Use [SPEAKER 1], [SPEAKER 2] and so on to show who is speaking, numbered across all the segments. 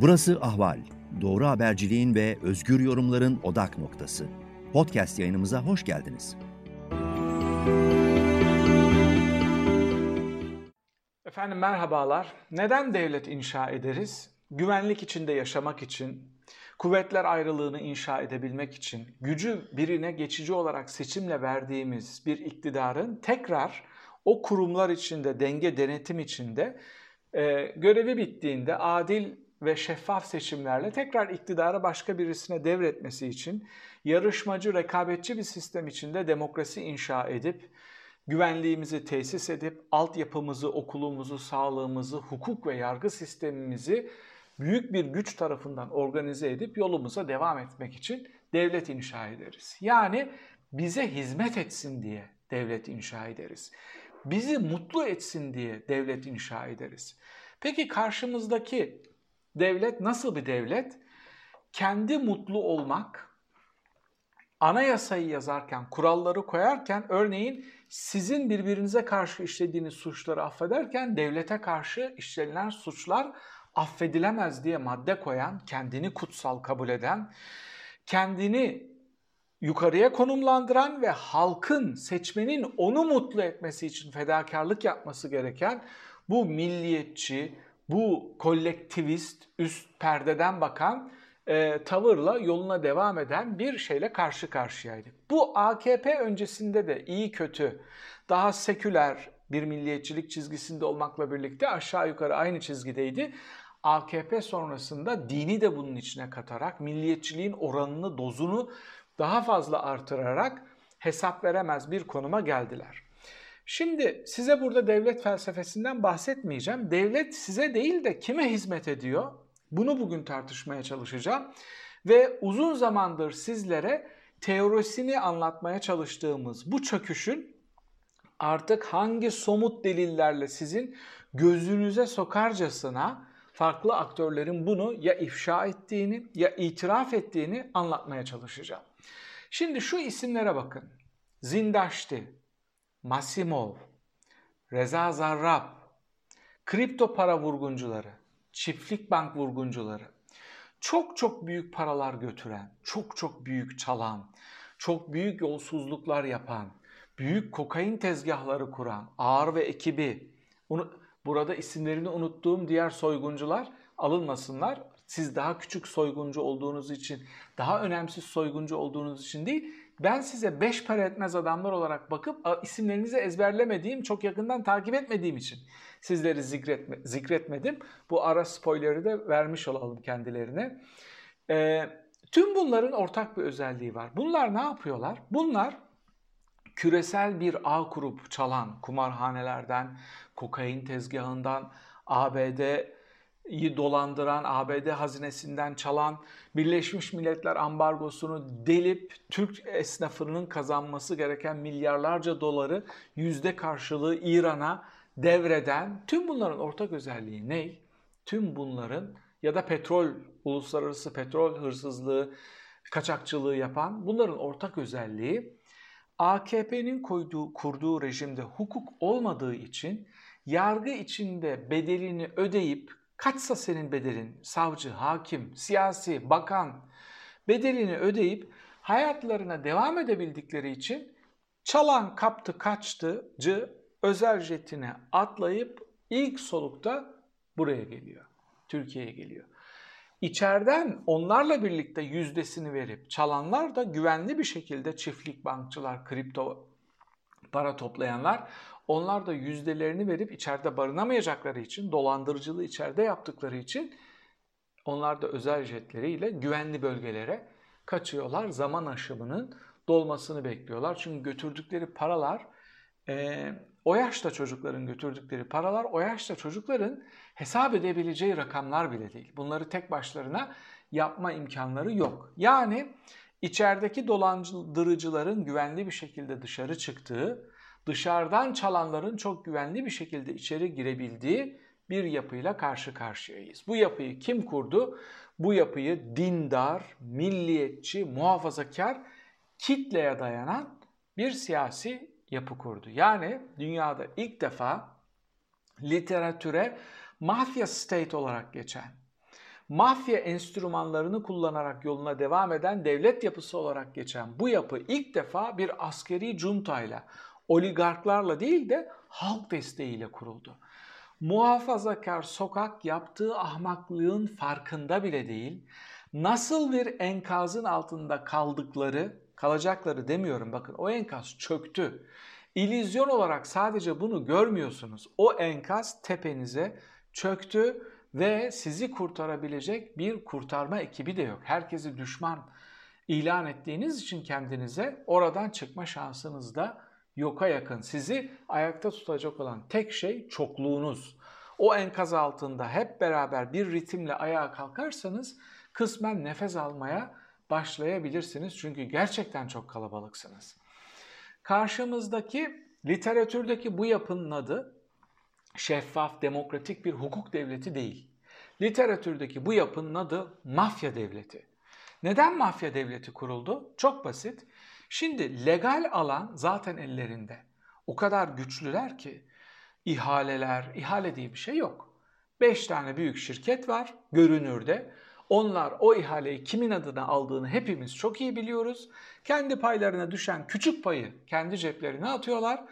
[SPEAKER 1] Burası Ahval. Doğru haberciliğin ve özgür yorumların odak noktası. Podcast yayınımıza hoş geldiniz.
[SPEAKER 2] Efendim merhabalar. Neden devlet inşa ederiz? Güvenlik içinde yaşamak için, kuvvetler ayrılığını inşa edebilmek için, gücü birine geçici olarak seçimle verdiğimiz bir iktidarın tekrar o kurumlar içinde, denge denetim içinde e, görevi bittiğinde adil ve şeffaf seçimlerle tekrar iktidarı başka birisine devretmesi için yarışmacı, rekabetçi bir sistem içinde demokrasi inşa edip, güvenliğimizi tesis edip, altyapımızı, okulumuzu, sağlığımızı, hukuk ve yargı sistemimizi büyük bir güç tarafından organize edip yolumuza devam etmek için devlet inşa ederiz. Yani bize hizmet etsin diye devlet inşa ederiz. Bizi mutlu etsin diye devlet inşa ederiz. Peki karşımızdaki devlet nasıl bir devlet? Kendi mutlu olmak, anayasayı yazarken, kuralları koyarken örneğin sizin birbirinize karşı işlediğiniz suçları affederken devlete karşı işlenilen suçlar affedilemez diye madde koyan, kendini kutsal kabul eden, kendini yukarıya konumlandıran ve halkın, seçmenin onu mutlu etmesi için fedakarlık yapması gereken bu milliyetçi, bu kolektivist, üst perdeden bakan e, tavırla yoluna devam eden bir şeyle karşı karşıyaydık. Bu AKP öncesinde de iyi kötü, daha seküler bir milliyetçilik çizgisinde olmakla birlikte aşağı yukarı aynı çizgideydi. AKP sonrasında dini de bunun içine katarak milliyetçiliğin oranını, dozunu daha fazla artırarak hesap veremez bir konuma geldiler. Şimdi size burada devlet felsefesinden bahsetmeyeceğim. Devlet size değil de kime hizmet ediyor? Bunu bugün tartışmaya çalışacağım. Ve uzun zamandır sizlere teorisini anlatmaya çalıştığımız bu çöküşün artık hangi somut delillerle sizin gözünüze sokarcasına farklı aktörlerin bunu ya ifşa ettiğini ya itiraf ettiğini anlatmaya çalışacağım. Şimdi şu isimlere bakın. Zindaşti, Masimov, Reza Zarrab, kripto para vurguncuları, çiftlik bank vurguncuları, çok çok büyük paralar götüren, çok çok büyük çalan, çok büyük yolsuzluklar yapan, büyük kokain tezgahları kuran, Ağır ve ekibi, burada isimlerini unuttuğum diğer soyguncular alınmasınlar. Siz daha küçük soyguncu olduğunuz için, daha önemsiz soyguncu olduğunuz için değil, ben size beş para etmez adamlar olarak bakıp isimlerinizi ezberlemediğim, çok yakından takip etmediğim için sizleri zikretme, zikretmedim. Bu ara spoiler'i de vermiş olalım kendilerine. E, tüm bunların ortak bir özelliği var. Bunlar ne yapıyorlar? Bunlar küresel bir ağ kurup çalan kumarhanelerden, kokain tezgahından, ABD dolandıran, ABD hazinesinden çalan, Birleşmiş Milletler ambargosunu delip Türk esnafının kazanması gereken milyarlarca doları yüzde karşılığı İran'a devreden tüm bunların ortak özelliği ne? Tüm bunların ya da petrol, uluslararası petrol hırsızlığı, kaçakçılığı yapan bunların ortak özelliği AKP'nin koyduğu, kurduğu rejimde hukuk olmadığı için yargı içinde bedelini ödeyip Kaçsa senin bedelin, savcı, hakim, siyasi, bakan bedelini ödeyip hayatlarına devam edebildikleri için çalan kaptı kaçtıcı özel jetine atlayıp ilk solukta buraya geliyor. Türkiye'ye geliyor. İçeriden onlarla birlikte yüzdesini verip çalanlar da güvenli bir şekilde çiftlik bankçılar, kripto para toplayanlar onlar da yüzdelerini verip içeride barınamayacakları için, dolandırıcılığı içeride yaptıkları için onlar da özel jetleriyle güvenli bölgelere kaçıyorlar. Zaman aşımının dolmasını bekliyorlar. Çünkü götürdükleri paralar e, o yaşta çocukların götürdükleri paralar o yaşta çocukların hesap edebileceği rakamlar bile değil. Bunları tek başlarına yapma imkanları yok. Yani içerideki dolandırıcıların güvenli bir şekilde dışarı çıktığı dışarıdan çalanların çok güvenli bir şekilde içeri girebildiği bir yapıyla karşı karşıyayız. Bu yapıyı kim kurdu? Bu yapıyı dindar, milliyetçi, muhafazakar, kitleye dayanan bir siyasi yapı kurdu. Yani dünyada ilk defa literatüre mafya state olarak geçen, mafya enstrümanlarını kullanarak yoluna devam eden devlet yapısı olarak geçen bu yapı ilk defa bir askeri cuntayla, oligarklarla değil de halk desteğiyle kuruldu. Muhafazakar sokak yaptığı ahmaklığın farkında bile değil, nasıl bir enkazın altında kaldıkları, kalacakları demiyorum bakın o enkaz çöktü. İllüzyon olarak sadece bunu görmüyorsunuz. O enkaz tepenize çöktü ve sizi kurtarabilecek bir kurtarma ekibi de yok. Herkesi düşman ilan ettiğiniz için kendinize oradan çıkma şansınız da yoka yakın. Sizi ayakta tutacak olan tek şey çokluğunuz. O enkaz altında hep beraber bir ritimle ayağa kalkarsanız kısmen nefes almaya başlayabilirsiniz. Çünkü gerçekten çok kalabalıksınız. Karşımızdaki literatürdeki bu yapının adı şeffaf, demokratik bir hukuk devleti değil. Literatürdeki bu yapının adı mafya devleti. Neden mafya devleti kuruldu? Çok basit. Şimdi legal alan zaten ellerinde. O kadar güçlüler ki ihaleler, ihale diye bir şey yok. 5 tane büyük şirket var görünürde. Onlar o ihaleyi kimin adına aldığını hepimiz çok iyi biliyoruz. Kendi paylarına düşen küçük payı kendi ceplerine atıyorlar.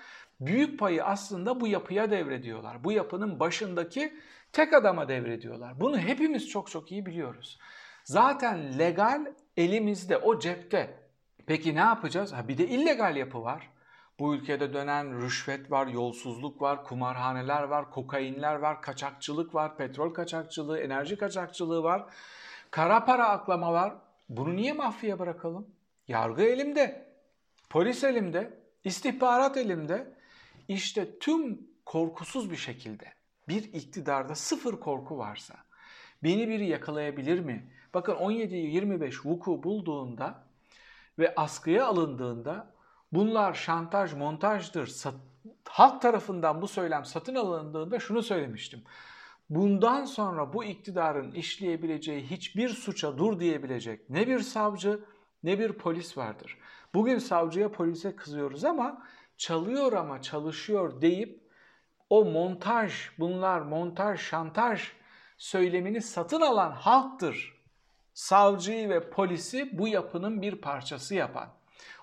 [SPEAKER 2] Büyük payı aslında bu yapıya devrediyorlar. Bu yapının başındaki tek adama devrediyorlar. Bunu hepimiz çok çok iyi biliyoruz. Zaten legal elimizde, o cepte. Peki ne yapacağız? Ha bir de illegal yapı var. Bu ülkede dönen rüşvet var, yolsuzluk var, kumarhaneler var, kokainler var, kaçakçılık var, petrol kaçakçılığı, enerji kaçakçılığı var. Kara para aklama var. Bunu niye mafyaya bırakalım? Yargı elimde, polis elimde, istihbarat elimde. İşte tüm korkusuz bir şekilde bir iktidarda sıfır korku varsa beni biri yakalayabilir mi? Bakın 17-25 vuku bulduğunda ve askıya alındığında bunlar şantaj, montajdır, sat, halk tarafından bu söylem satın alındığında şunu söylemiştim. Bundan sonra bu iktidarın işleyebileceği hiçbir suça dur diyebilecek ne bir savcı ne bir polis vardır. Bugün savcıya polise kızıyoruz ama çalıyor ama çalışıyor deyip o montaj, bunlar montaj, şantaj söylemini satın alan halktır. Savcıyı ve polisi bu yapının bir parçası yapan.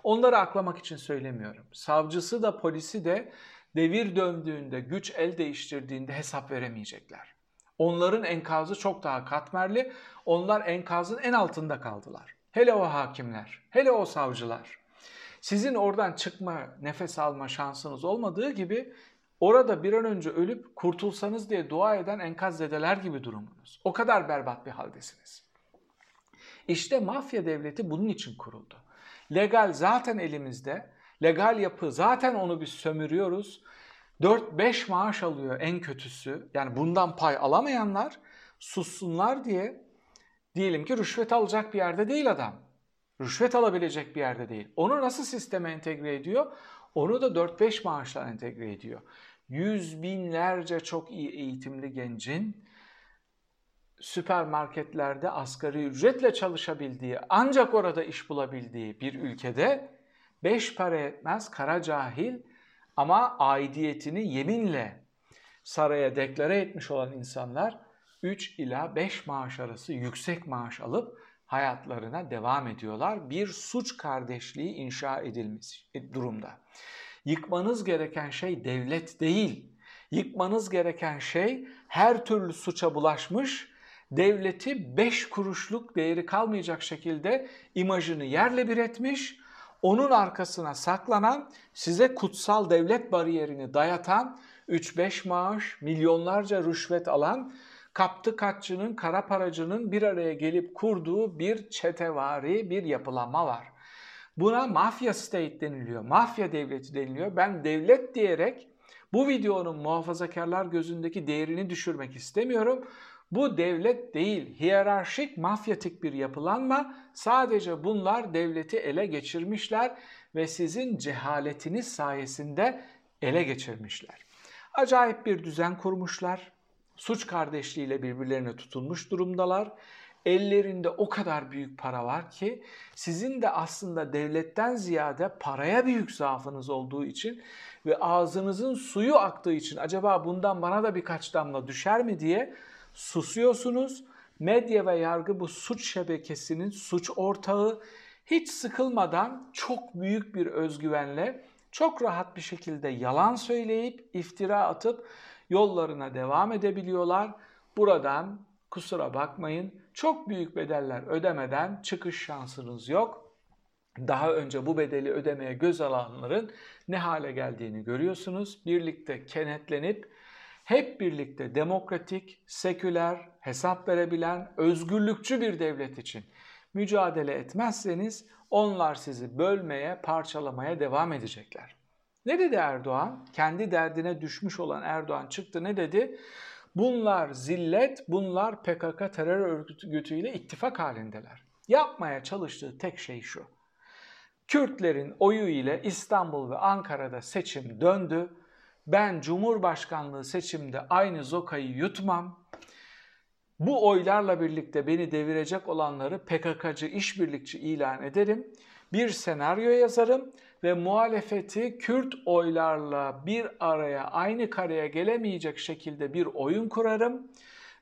[SPEAKER 2] Onları aklamak için söylemiyorum. Savcısı da polisi de devir döndüğünde, güç el değiştirdiğinde hesap veremeyecekler. Onların enkazı çok daha katmerli. Onlar enkazın en altında kaldılar. Hele o hakimler, hele o savcılar. Sizin oradan çıkma, nefes alma şansınız olmadığı gibi orada bir an önce ölüp kurtulsanız diye dua eden enkaz zedeler gibi durumunuz. O kadar berbat bir haldesiniz. İşte mafya devleti bunun için kuruldu. Legal zaten elimizde. Legal yapı zaten onu biz sömürüyoruz. 4-5 maaş alıyor en kötüsü. Yani bundan pay alamayanlar sussunlar diye diyelim ki rüşvet alacak bir yerde değil adam. Rüşvet alabilecek bir yerde değil. Onu nasıl sisteme entegre ediyor? Onu da 4-5 maaşla entegre ediyor. Yüz binlerce çok iyi eğitimli gencin süpermarketlerde asgari ücretle çalışabildiği, ancak orada iş bulabildiği bir ülkede beş para etmez kara cahil ama aidiyetini yeminle saraya deklare etmiş olan insanlar 3 ila 5 maaş arası yüksek maaş alıp hayatlarına devam ediyorlar. Bir suç kardeşliği inşa edilmiş durumda. Yıkmanız gereken şey devlet değil. Yıkmanız gereken şey her türlü suça bulaşmış, devleti 5 kuruşluk değeri kalmayacak şekilde imajını yerle bir etmiş, onun arkasına saklanan, size kutsal devlet bariyerini dayatan, 3-5 maaş, milyonlarca rüşvet alan, kaptı kaççının, kara paracının bir araya gelip kurduğu bir çetevari bir yapılanma var. Buna mafya state deniliyor, mafya devleti deniliyor. Ben devlet diyerek bu videonun muhafazakarlar gözündeki değerini düşürmek istemiyorum. Bu devlet değil, hiyerarşik mafyatik bir yapılanma. Sadece bunlar devleti ele geçirmişler ve sizin cehaletiniz sayesinde ele geçirmişler. Acayip bir düzen kurmuşlar. Suç kardeşliğiyle birbirlerine tutulmuş durumdalar. Ellerinde o kadar büyük para var ki sizin de aslında devletten ziyade paraya büyük zaafınız olduğu için ve ağzınızın suyu aktığı için acaba bundan bana da birkaç damla düşer mi diye susuyorsunuz. Medya ve yargı bu suç şebekesinin suç ortağı hiç sıkılmadan çok büyük bir özgüvenle çok rahat bir şekilde yalan söyleyip iftira atıp yollarına devam edebiliyorlar. Buradan kusura bakmayın çok büyük bedeller ödemeden çıkış şansınız yok. Daha önce bu bedeli ödemeye göz alanların ne hale geldiğini görüyorsunuz. Birlikte kenetlenip hep birlikte demokratik, seküler, hesap verebilen, özgürlükçü bir devlet için mücadele etmezseniz onlar sizi bölmeye, parçalamaya devam edecekler. Ne dedi Erdoğan? Kendi derdine düşmüş olan Erdoğan çıktı ne dedi? Bunlar zillet, bunlar PKK terör örgütüyle ittifak halindeler. Yapmaya çalıştığı tek şey şu. Kürtlerin oyu ile İstanbul ve Ankara'da seçim döndü. Ben Cumhurbaşkanlığı seçimde aynı zokayı yutmam. Bu oylarla birlikte beni devirecek olanları PKK'cı işbirlikçi ilan ederim. Bir senaryo yazarım ve muhalefeti Kürt oylarla bir araya aynı kareye gelemeyecek şekilde bir oyun kurarım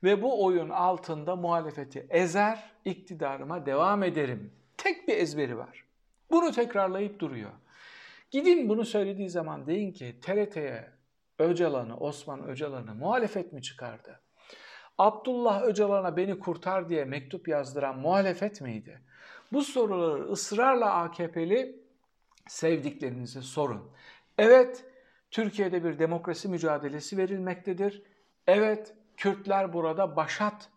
[SPEAKER 2] ve bu oyun altında muhalefeti ezer, iktidarıma devam ederim. Tek bir ezberi var. Bunu tekrarlayıp duruyor. Gidin bunu söylediği zaman deyin ki TRT'ye Öcalan'ı, Osman Öcalan'ı muhalefet mi çıkardı? Abdullah Öcalan'a beni kurtar diye mektup yazdıran muhalefet miydi? Bu soruları ısrarla AKP'li sevdiklerinize sorun. Evet, Türkiye'de bir demokrasi mücadelesi verilmektedir. Evet, Kürtler burada başat,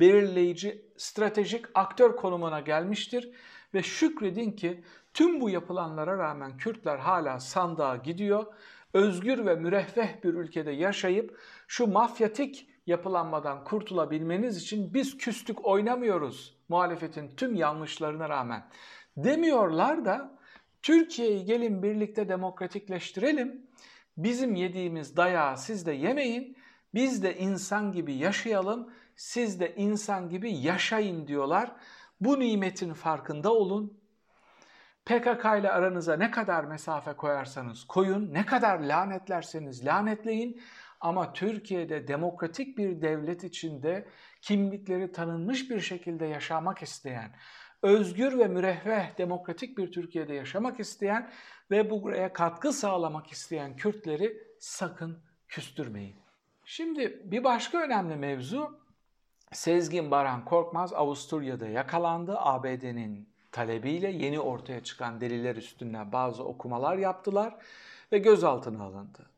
[SPEAKER 2] belirleyici, stratejik aktör konumuna gelmiştir. Ve şükredin ki tüm bu yapılanlara rağmen Kürtler hala sandığa gidiyor. Özgür ve müreffeh bir ülkede yaşayıp şu mafyatik yapılanmadan kurtulabilmeniz için biz küstük oynamıyoruz muhalefetin tüm yanlışlarına rağmen demiyorlar da Türkiye'yi gelin birlikte demokratikleştirelim. Bizim yediğimiz dayağı siz de yemeyin. Biz de insan gibi yaşayalım. Siz de insan gibi yaşayın diyorlar. Bu nimetin farkında olun. PKK ile aranıza ne kadar mesafe koyarsanız koyun, ne kadar lanetlerseniz lanetleyin. Ama Türkiye'de demokratik bir devlet içinde kimlikleri tanınmış bir şekilde yaşamak isteyen, özgür ve müreffeh demokratik bir Türkiye'de yaşamak isteyen ve buraya katkı sağlamak isteyen Kürtleri sakın küstürmeyin. Şimdi bir başka önemli mevzu Sezgin Baran Korkmaz Avusturya'da yakalandı. ABD'nin talebiyle yeni ortaya çıkan deliller üstünden bazı okumalar yaptılar ve gözaltına alındı.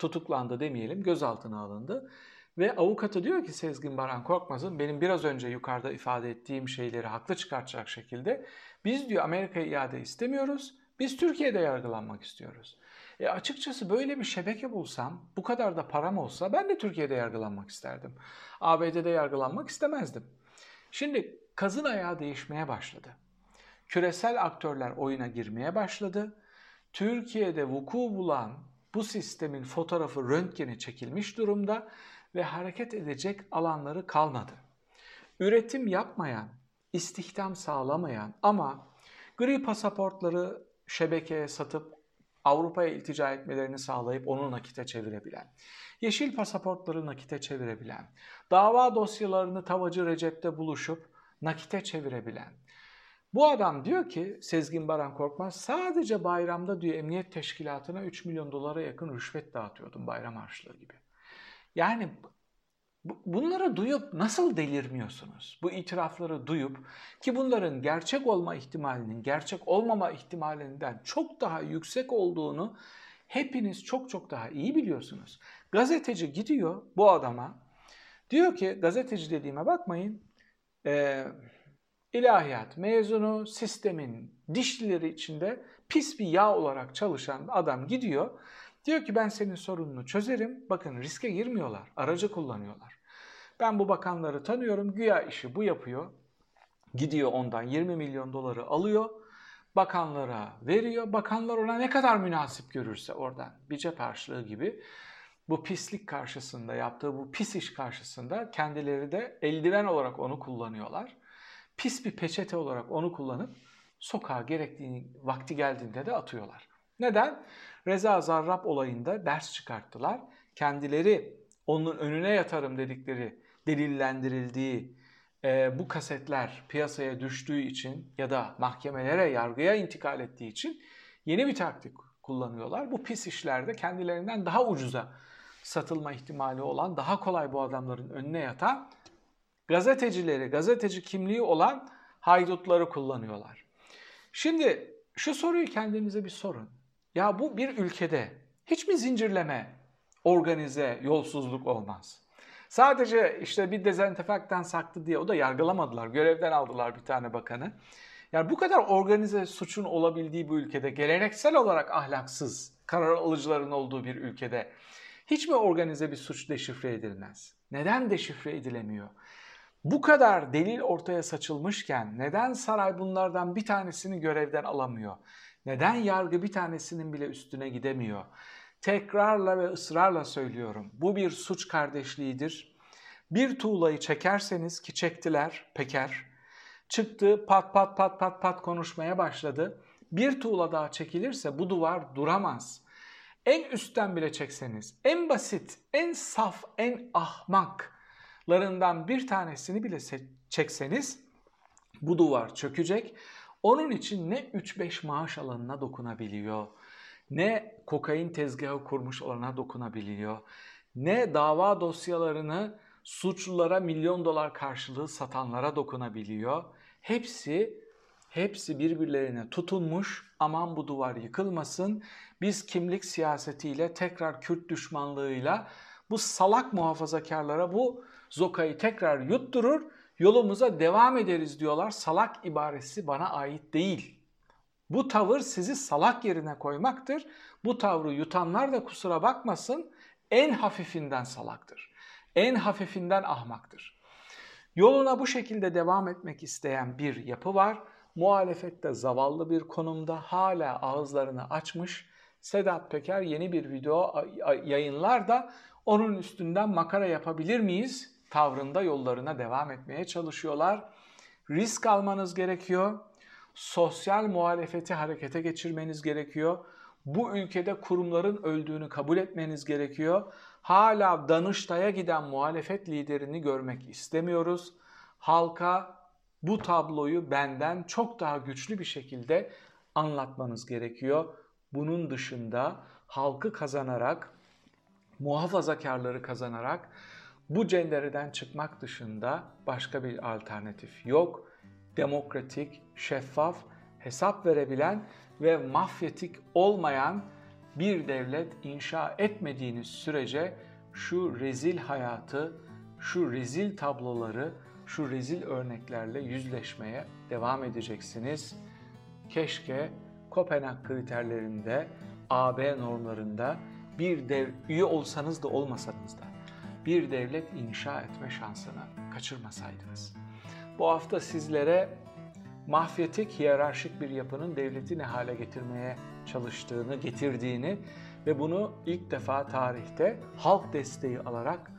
[SPEAKER 2] Tutuklandı demeyelim, gözaltına alındı. Ve avukatı diyor ki Sezgin Baran Korkmaz'ın benim biraz önce yukarıda ifade ettiğim şeyleri haklı çıkartacak şekilde biz diyor Amerika'ya iade istemiyoruz. Biz Türkiye'de yargılanmak istiyoruz. E açıkçası böyle bir şebeke bulsam, bu kadar da param olsa ben de Türkiye'de yargılanmak isterdim. ABD'de yargılanmak istemezdim. Şimdi kazın ayağı değişmeye başladı. Küresel aktörler oyuna girmeye başladı. Türkiye'de vuku bulan bu sistemin fotoğrafı röntgeni çekilmiş durumda ve hareket edecek alanları kalmadı. Üretim yapmayan, istihdam sağlamayan ama gri pasaportları şebekeye satıp Avrupa'ya iltica etmelerini sağlayıp onu nakite çevirebilen, yeşil pasaportları nakite çevirebilen, dava dosyalarını tavacı Recep'te buluşup nakite çevirebilen. Bu adam diyor ki Sezgin Baran Korkmaz sadece bayramda diyor emniyet teşkilatına 3 milyon dolara yakın rüşvet dağıtıyordum bayram harçlığı gibi. Yani bunları duyup nasıl delirmiyorsunuz? Bu itirafları duyup ki bunların gerçek olma ihtimalinin gerçek olmama ihtimalinden çok daha yüksek olduğunu hepiniz çok çok daha iyi biliyorsunuz. Gazeteci gidiyor bu adama diyor ki gazeteci dediğime bakmayın e, ilahiyat mezunu sistemin dişlileri içinde pis bir yağ olarak çalışan adam gidiyor Diyor ki ben senin sorununu çözerim. Bakın riske girmiyorlar. Aracı kullanıyorlar. Ben bu bakanları tanıyorum. Güya işi bu yapıyor. Gidiyor ondan 20 milyon doları alıyor. Bakanlara veriyor. Bakanlar ona ne kadar münasip görürse oradan bir cep harçlığı gibi bu pislik karşısında yaptığı bu pis iş karşısında kendileri de eldiven olarak onu kullanıyorlar. Pis bir peçete olarak onu kullanıp sokağa gerektiği vakti geldiğinde de atıyorlar. Neden? Reza Zarrab olayında ders çıkarttılar. Kendileri onun önüne yatarım dedikleri delillendirildiği e, bu kasetler piyasaya düştüğü için ya da mahkemelere, yargıya intikal ettiği için yeni bir taktik kullanıyorlar. Bu pis işlerde kendilerinden daha ucuza satılma ihtimali olan, daha kolay bu adamların önüne yatan gazetecileri, gazeteci kimliği olan haydutları kullanıyorlar. Şimdi şu soruyu kendinize bir sorun. Ya bu bir ülkede hiç mi zincirleme, organize yolsuzluk olmaz? Sadece işte bir dezenfektan saktı diye o da yargılamadılar. Görevden aldılar bir tane bakanı. Yani bu kadar organize suçun olabildiği bu ülkede, geleneksel olarak ahlaksız karar alıcıların olduğu bir ülkede hiç mi organize bir suç deşifre edilmez? Neden deşifre edilemiyor? Bu kadar delil ortaya saçılmışken neden saray bunlardan bir tanesini görevden alamıyor? Neden yargı bir tanesinin bile üstüne gidemiyor? Tekrarla ve ısrarla söylüyorum. Bu bir suç kardeşliğidir. Bir tuğlayı çekerseniz ki çektiler Peker. Çıktı pat pat pat pat pat konuşmaya başladı. Bir tuğla daha çekilirse bu duvar duramaz. En üstten bile çekseniz, en basit, en saf, en ahmaklarından bir tanesini bile çekseniz bu duvar çökecek. Onun için ne 3-5 maaş alanına dokunabiliyor, ne kokain tezgahı kurmuş olana dokunabiliyor, ne dava dosyalarını suçlulara milyon dolar karşılığı satanlara dokunabiliyor. Hepsi hepsi birbirlerine tutunmuş. Aman bu duvar yıkılmasın. Biz kimlik siyasetiyle tekrar Kürt düşmanlığıyla bu salak muhafazakarlara bu zokayı tekrar yutturur. Yolumuza devam ederiz diyorlar. Salak ibaresi bana ait değil. Bu tavır sizi salak yerine koymaktır. Bu tavrı yutanlar da kusura bakmasın en hafifinden salaktır. En hafifinden ahmaktır. Yoluna bu şekilde devam etmek isteyen bir yapı var. Muhalefette zavallı bir konumda hala ağızlarını açmış. Sedat Peker yeni bir video yayınlar da onun üstünden makara yapabilir miyiz? Tavrında yollarına devam etmeye çalışıyorlar. Risk almanız gerekiyor. Sosyal muhalefeti harekete geçirmeniz gerekiyor. Bu ülkede kurumların öldüğünü kabul etmeniz gerekiyor. Hala Danıştay'a giden muhalefet liderini görmek istemiyoruz. Halka bu tabloyu benden çok daha güçlü bir şekilde anlatmanız gerekiyor. Bunun dışında halkı kazanarak, muhafazakarları kazanarak bu cendereden çıkmak dışında başka bir alternatif yok. Demokratik, şeffaf, hesap verebilen ve mafyatik olmayan bir devlet inşa etmediğiniz sürece şu rezil hayatı, şu rezil tabloları, şu rezil örneklerle yüzleşmeye devam edeceksiniz. Keşke Kopenhag kriterlerinde, AB normlarında bir dev üye olsanız da olmasanız da bir devlet inşa etme şansını kaçırmasaydınız. Bu hafta sizlere mafyatik, hiyerarşik bir yapının devleti ne hale getirmeye çalıştığını, getirdiğini ve bunu ilk defa tarihte halk desteği alarak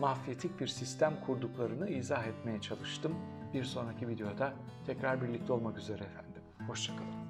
[SPEAKER 2] mafyatik bir sistem kurduklarını izah etmeye çalıştım. Bir sonraki videoda tekrar birlikte olmak üzere efendim. Hoşçakalın.